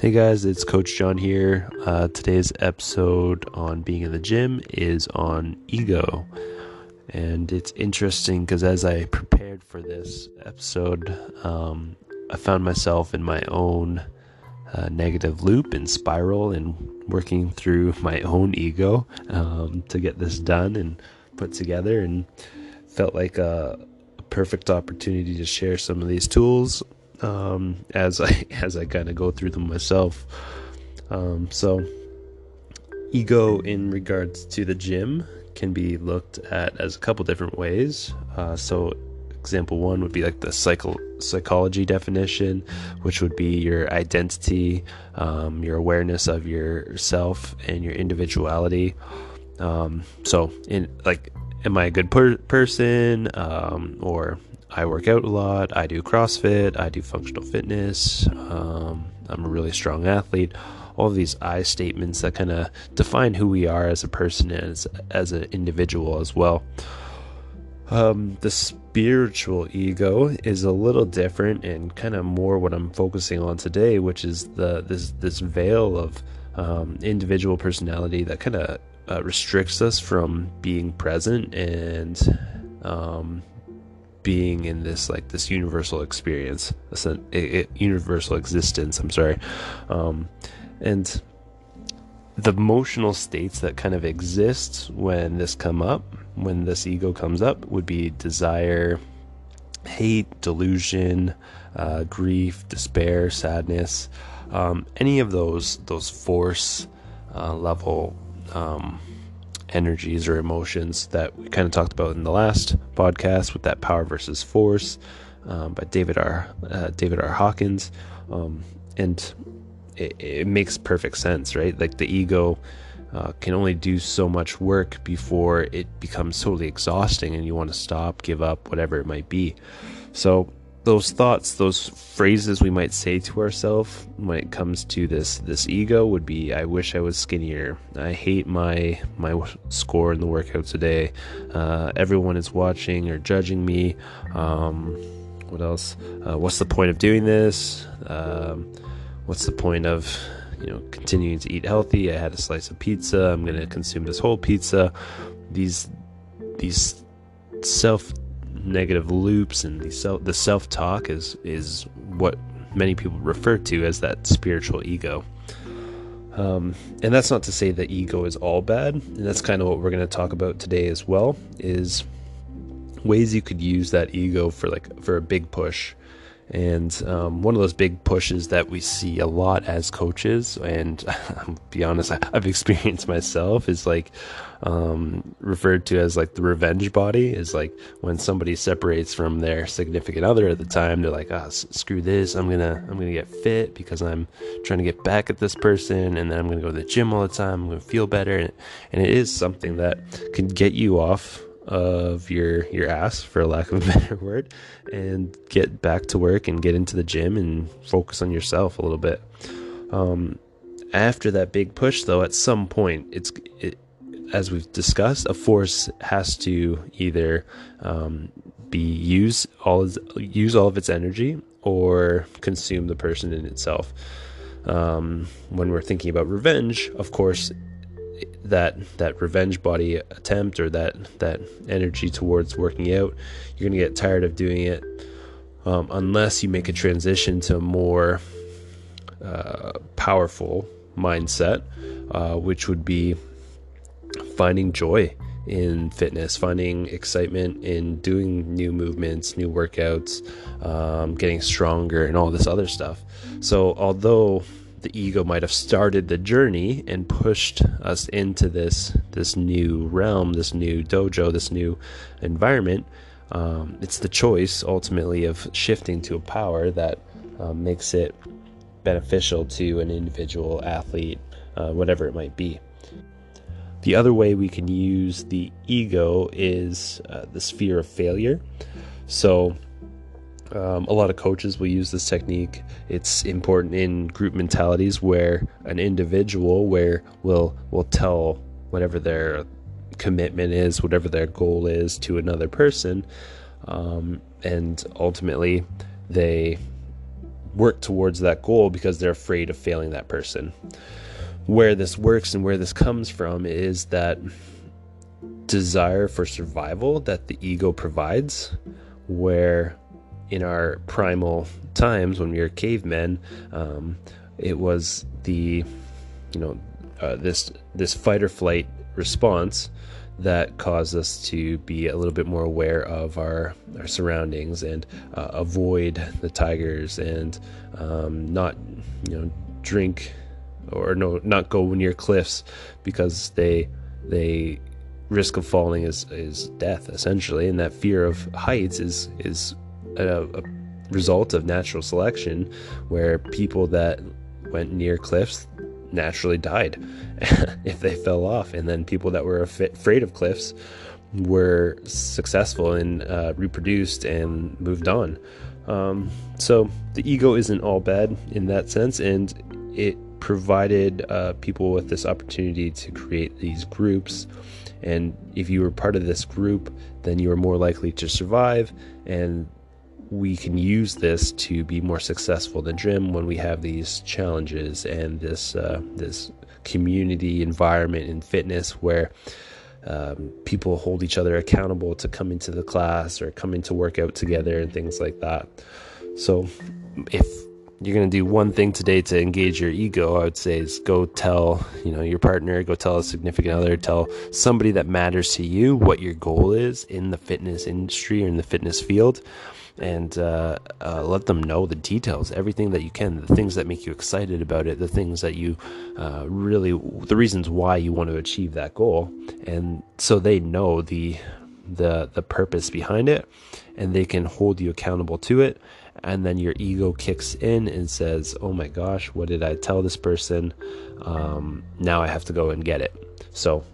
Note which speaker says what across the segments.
Speaker 1: Hey guys, it's Coach John here. Uh, today's episode on being in the gym is on ego. And it's interesting because as I prepared for this episode, um, I found myself in my own uh, negative loop and spiral and working through my own ego um, to get this done and put together. And felt like a, a perfect opportunity to share some of these tools um, as I as I kind of go through them myself. Um, so, ego in regards to the gym can be looked at as a couple different ways. Uh, so, example one would be like the psycho- psychology definition, which would be your identity, um, your awareness of yourself, and your individuality. Um, so, in like, am I a good per- person, um, or I work out a lot. I do CrossFit. I do functional fitness. Um, I'm a really strong athlete. All of these I statements that kind of define who we are as a person as as an individual as well. Um, the spiritual ego is a little different and kind of more what I'm focusing on today, which is the this this veil of um, individual personality that kind of uh, restricts us from being present and um, being in this like this universal experience, this a, a, universal existence. I'm sorry, um, and the emotional states that kind of exist when this come up, when this ego comes up, would be desire, hate, delusion, uh, grief, despair, sadness, um, any of those those force uh, level. Um, energies or emotions that we kind of talked about in the last podcast with that power versus force um, by David R. Uh, David R. Hawkins, um, and it, it, makes perfect sense, right? Like the ego uh, can only do so much work before it becomes totally exhausting, and you want to stop, give up, whatever it might be. So those thoughts, those phrases we might say to ourselves when it comes to this this ego would be I wish I was skinnier. I hate my my score in the workout today. Uh, everyone is watching or judging me. Um, what else? Uh, what's the point of doing this? Um, what's the point of you know continuing to eat healthy? I had a slice of pizza. I'm going to consume this whole pizza. These these self negative loops and the self the self talk is is what many people refer to as that spiritual ego. Um, and that's not to say that ego is all bad, and that's kind of what we're going to talk about today as well. Is ways you could use that ego for like for a big push and um, one of those big pushes that we see a lot as coaches, and I'll be honest, I've experienced myself, is like um, referred to as like the revenge body. Is like when somebody separates from their significant other at the time, they're like, ah, screw this, I'm gonna I'm gonna get fit because I'm trying to get back at this person, and then I'm gonna go to the gym all the time. I'm gonna feel better, and, and it is something that can get you off of your your ass for lack of a better word and get back to work and get into the gym and focus on yourself a little bit. Um, after that big push though at some point it's it, as we've discussed a force has to either um, be use all use all of its energy or consume the person in itself. Um, when we're thinking about revenge of course that that revenge body attempt or that that energy towards working out, you're gonna get tired of doing it um, unless you make a transition to a more uh, powerful mindset, uh, which would be finding joy in fitness, finding excitement in doing new movements, new workouts, um, getting stronger, and all this other stuff. So, although the ego might have started the journey and pushed us into this this new realm, this new dojo, this new environment. Um, it's the choice ultimately of shifting to a power that um, makes it beneficial to an individual athlete, uh, whatever it might be. The other way we can use the ego is uh, the sphere of failure. So, um, a lot of coaches will use this technique. It's important in group mentalities where an individual where will will tell whatever their commitment is, whatever their goal is to another person, um, and ultimately they work towards that goal because they're afraid of failing that person. Where this works and where this comes from is that desire for survival that the ego provides, where in our primal times when we were cavemen, um, it was the you know uh, this this fight or flight response that caused us to be a little bit more aware of our our surroundings and uh, avoid the tigers and um, not you know drink or no not go near cliffs because they they risk of falling is is death essentially. And that fear of heights is is a, a result of natural selection where people that went near cliffs naturally died if they fell off. And then people that were afraid of cliffs were successful and uh, reproduced and moved on. Um, so the ego isn't all bad in that sense, and it provided uh, people with this opportunity to create these groups. And if you were part of this group, then you were more likely to survive and we can use this to be more successful in the gym when we have these challenges and this uh, this community environment in fitness where um, people hold each other accountable to come into the class or come into workout together and things like that. So, if you're going to do one thing today to engage your ego, I would say is go tell, you know, your partner, go tell a significant other, tell somebody that matters to you what your goal is in the fitness industry or in the fitness field and uh, uh, let them know the details, everything that you can, the things that make you excited about it, the things that you uh, really, the reasons why you want to achieve that goal, and so they know the the the purpose behind it, and they can hold you accountable to it. And then your ego kicks in and says, "Oh my gosh, what did I tell this person? Um, now I have to go and get it." So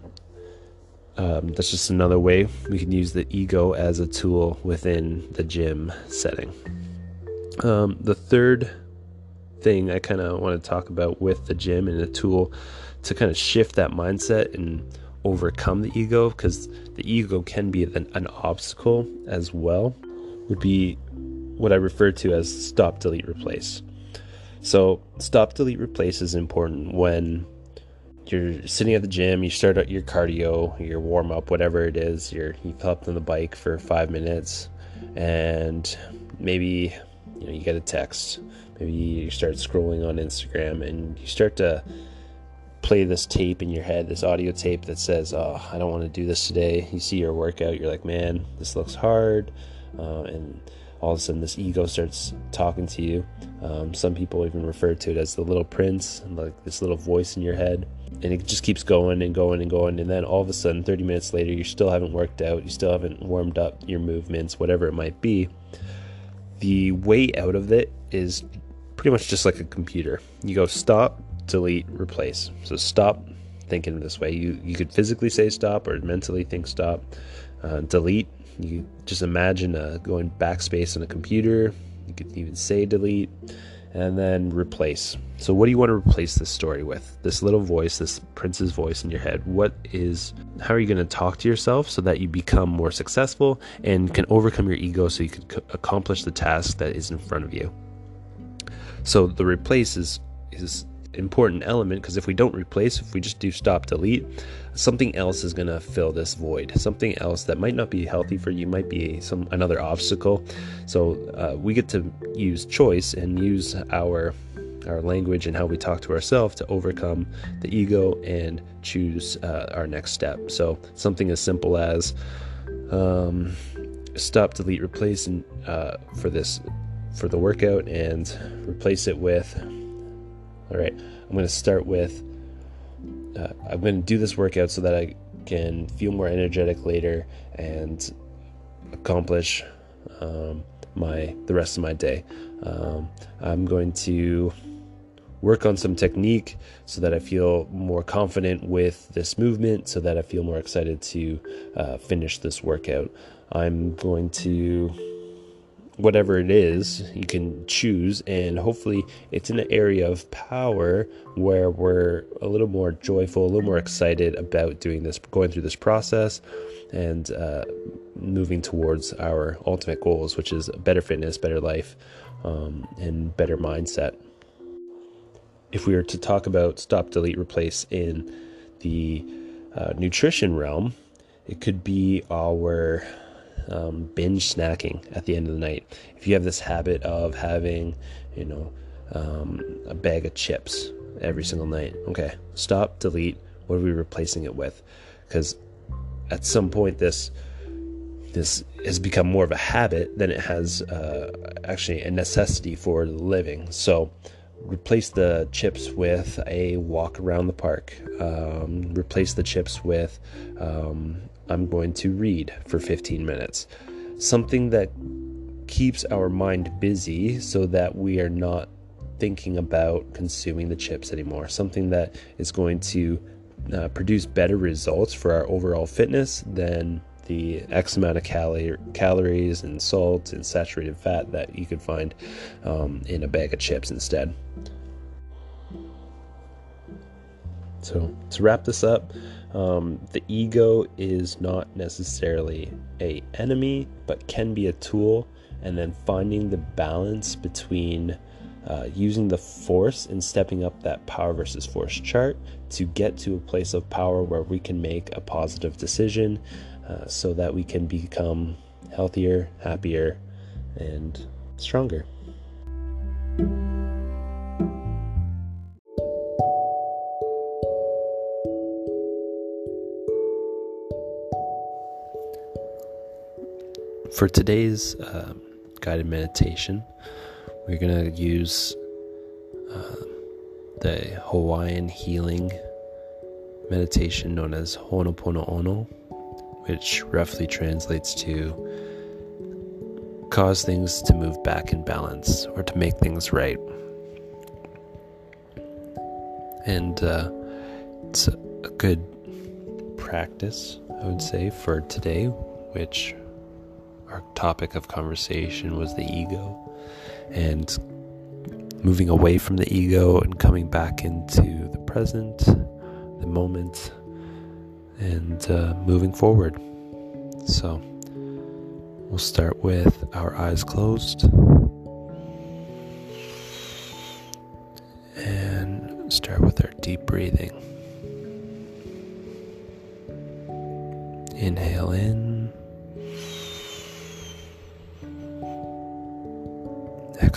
Speaker 1: um, that's just another way we can use the ego as a tool within the gym setting. Um, the third thing I kind of want to talk about with the gym and a tool to kind of shift that mindset and overcome the ego, because the ego can be an, an obstacle as well, would be what I refer to as stop, delete, replace. So, stop, delete, replace is important when you're sitting at the gym, you start out your cardio, your warm up, whatever it is, you're you hop on the bike for five minutes, and maybe you know you get a text, maybe you start scrolling on Instagram, and you start to play this tape in your head, this audio tape that says, "Oh, I don't want to do this today." You see your workout, you're like, "Man, this looks hard," uh, and all of a sudden this ego starts talking to you. Um, some people even refer to it as the little prince, like this little voice in your head. And it just keeps going and going and going. And then all of a sudden, 30 minutes later, you still haven't worked out, you still haven't warmed up your movements, whatever it might be. The way out of it is pretty much just like a computer. You go stop, delete, replace. So stop thinking this way. You, you could physically say stop or mentally think stop. Uh, delete you just imagine uh, going backspace on a computer. You could even say delete and then replace. So, what do you want to replace this story with? This little voice, this prince's voice in your head. What is, how are you going to talk to yourself so that you become more successful and can overcome your ego so you can accomplish the task that is in front of you? So, the replace is, is important element because if we don't replace, if we just do stop delete, something else is going to fill this void. Something else that might not be healthy for you might be some another obstacle. So uh, we get to use choice and use our our language and how we talk to ourselves to overcome the ego and choose uh, our next step. So something as simple as um, stop, delete, replace, and uh, for this for the workout and replace it with all right, I'm going to start with uh, I'm going to do this workout so that I can feel more energetic later and accomplish um, my the rest of my day. Um, I'm going to work on some technique so that I feel more confident with this movement, so that I feel more excited to uh, finish this workout. I'm going to whatever it is you can choose and hopefully it's in an area of power where we're a little more joyful a little more excited about doing this going through this process and uh, moving towards our ultimate goals, which is better fitness, better life, um, and better mindset. If we were to talk about stop, delete, replace in the uh, nutrition realm, it could be our um, binge snacking at the end of the night. If you have this habit of having, you know, um, a bag of chips every single night, okay, stop, delete. What are we replacing it with? Because at some point, this this has become more of a habit than it has uh, actually a necessity for living. So replace the chips with a walk around the park. Um, replace the chips with um, I'm going to read for 15 minutes. Something that keeps our mind busy so that we are not thinking about consuming the chips anymore. Something that is going to uh, produce better results for our overall fitness than the X amount of cali- calories and salt and saturated fat that you could find um, in a bag of chips instead. So, to wrap this up, um, the ego is not necessarily a enemy, but can be a tool. And then finding the balance between uh, using the force and stepping up that power versus force chart to get to a place of power where we can make a positive decision uh, so that we can become healthier, happier, and stronger. For today's uh, guided meditation, we're going to use uh, the Hawaiian healing meditation known as Ho'oponopono, which roughly translates to cause things to move back in balance or to make things right. And uh, it's a good practice, I would say, for today, which our topic of conversation was the ego and moving away from the ego and coming back into the present, the moment, and uh, moving forward. So we'll start with our eyes closed and start with our deep breathing. Inhale in.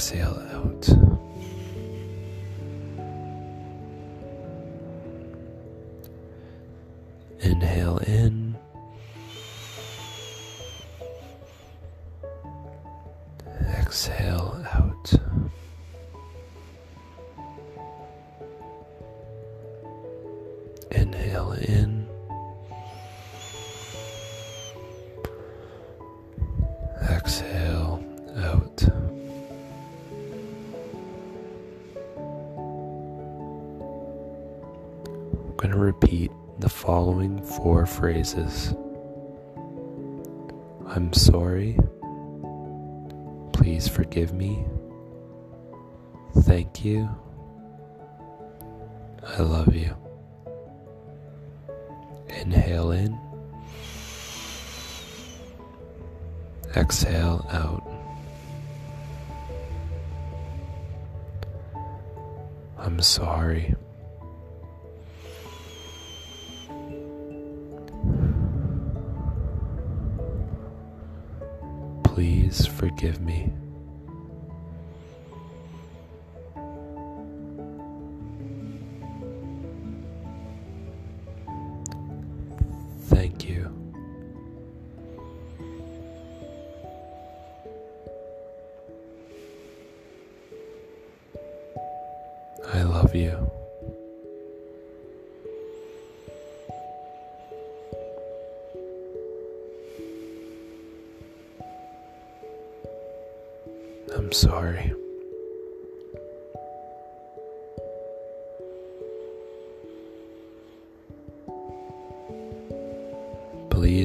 Speaker 1: Exhale out. Inhale in. Exhale out. Phrases I'm sorry. Please forgive me. Thank you. I love you. Inhale in. Exhale out. I'm sorry. Please forgive me. Thank you. I love you.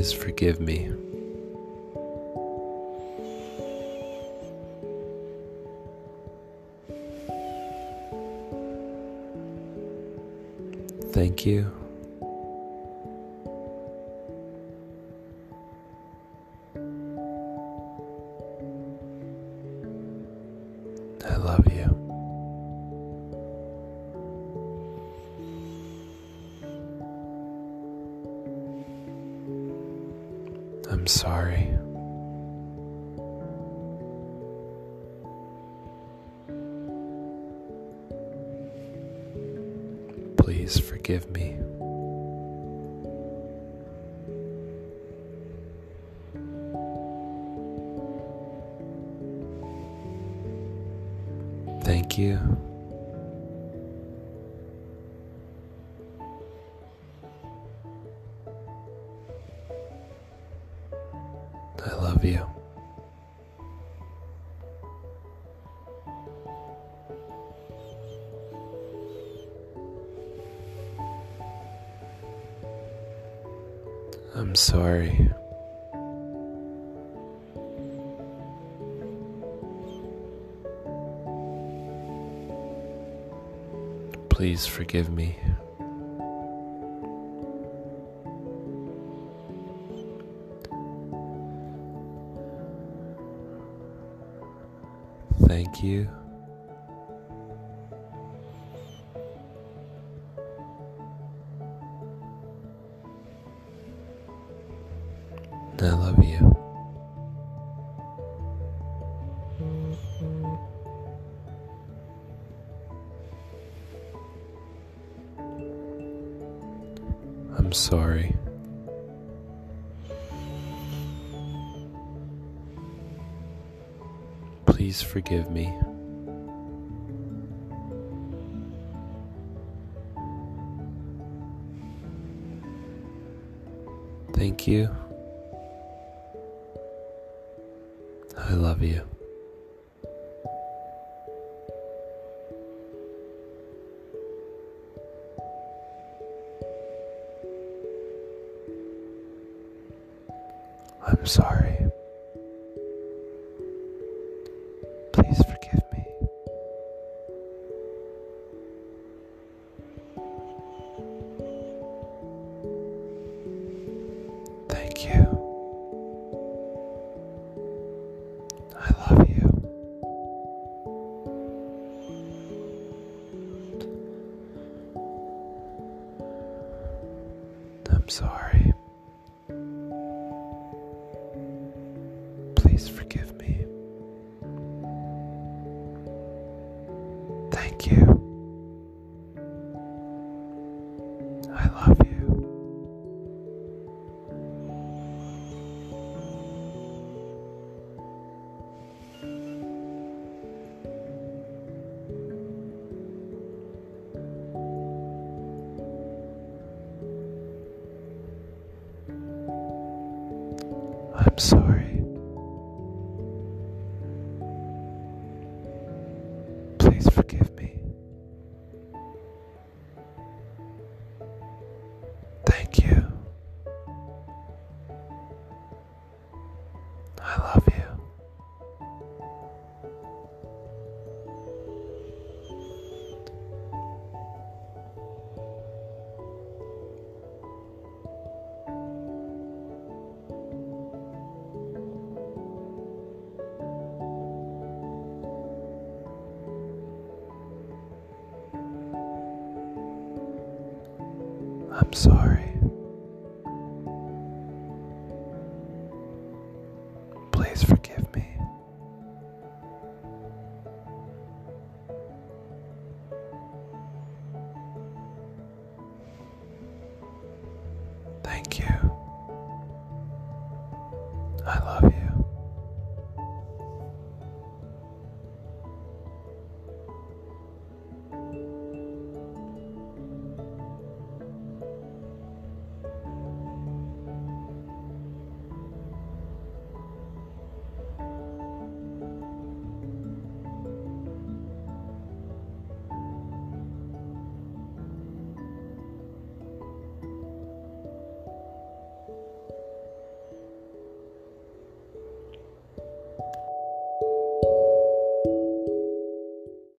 Speaker 1: Please forgive me. Thank you. Thank you. Please forgive me. Thank you. Please forgive me. Thank you. I love you. I'm sorry. Sorry. Please forgive me. Thank you. I love you.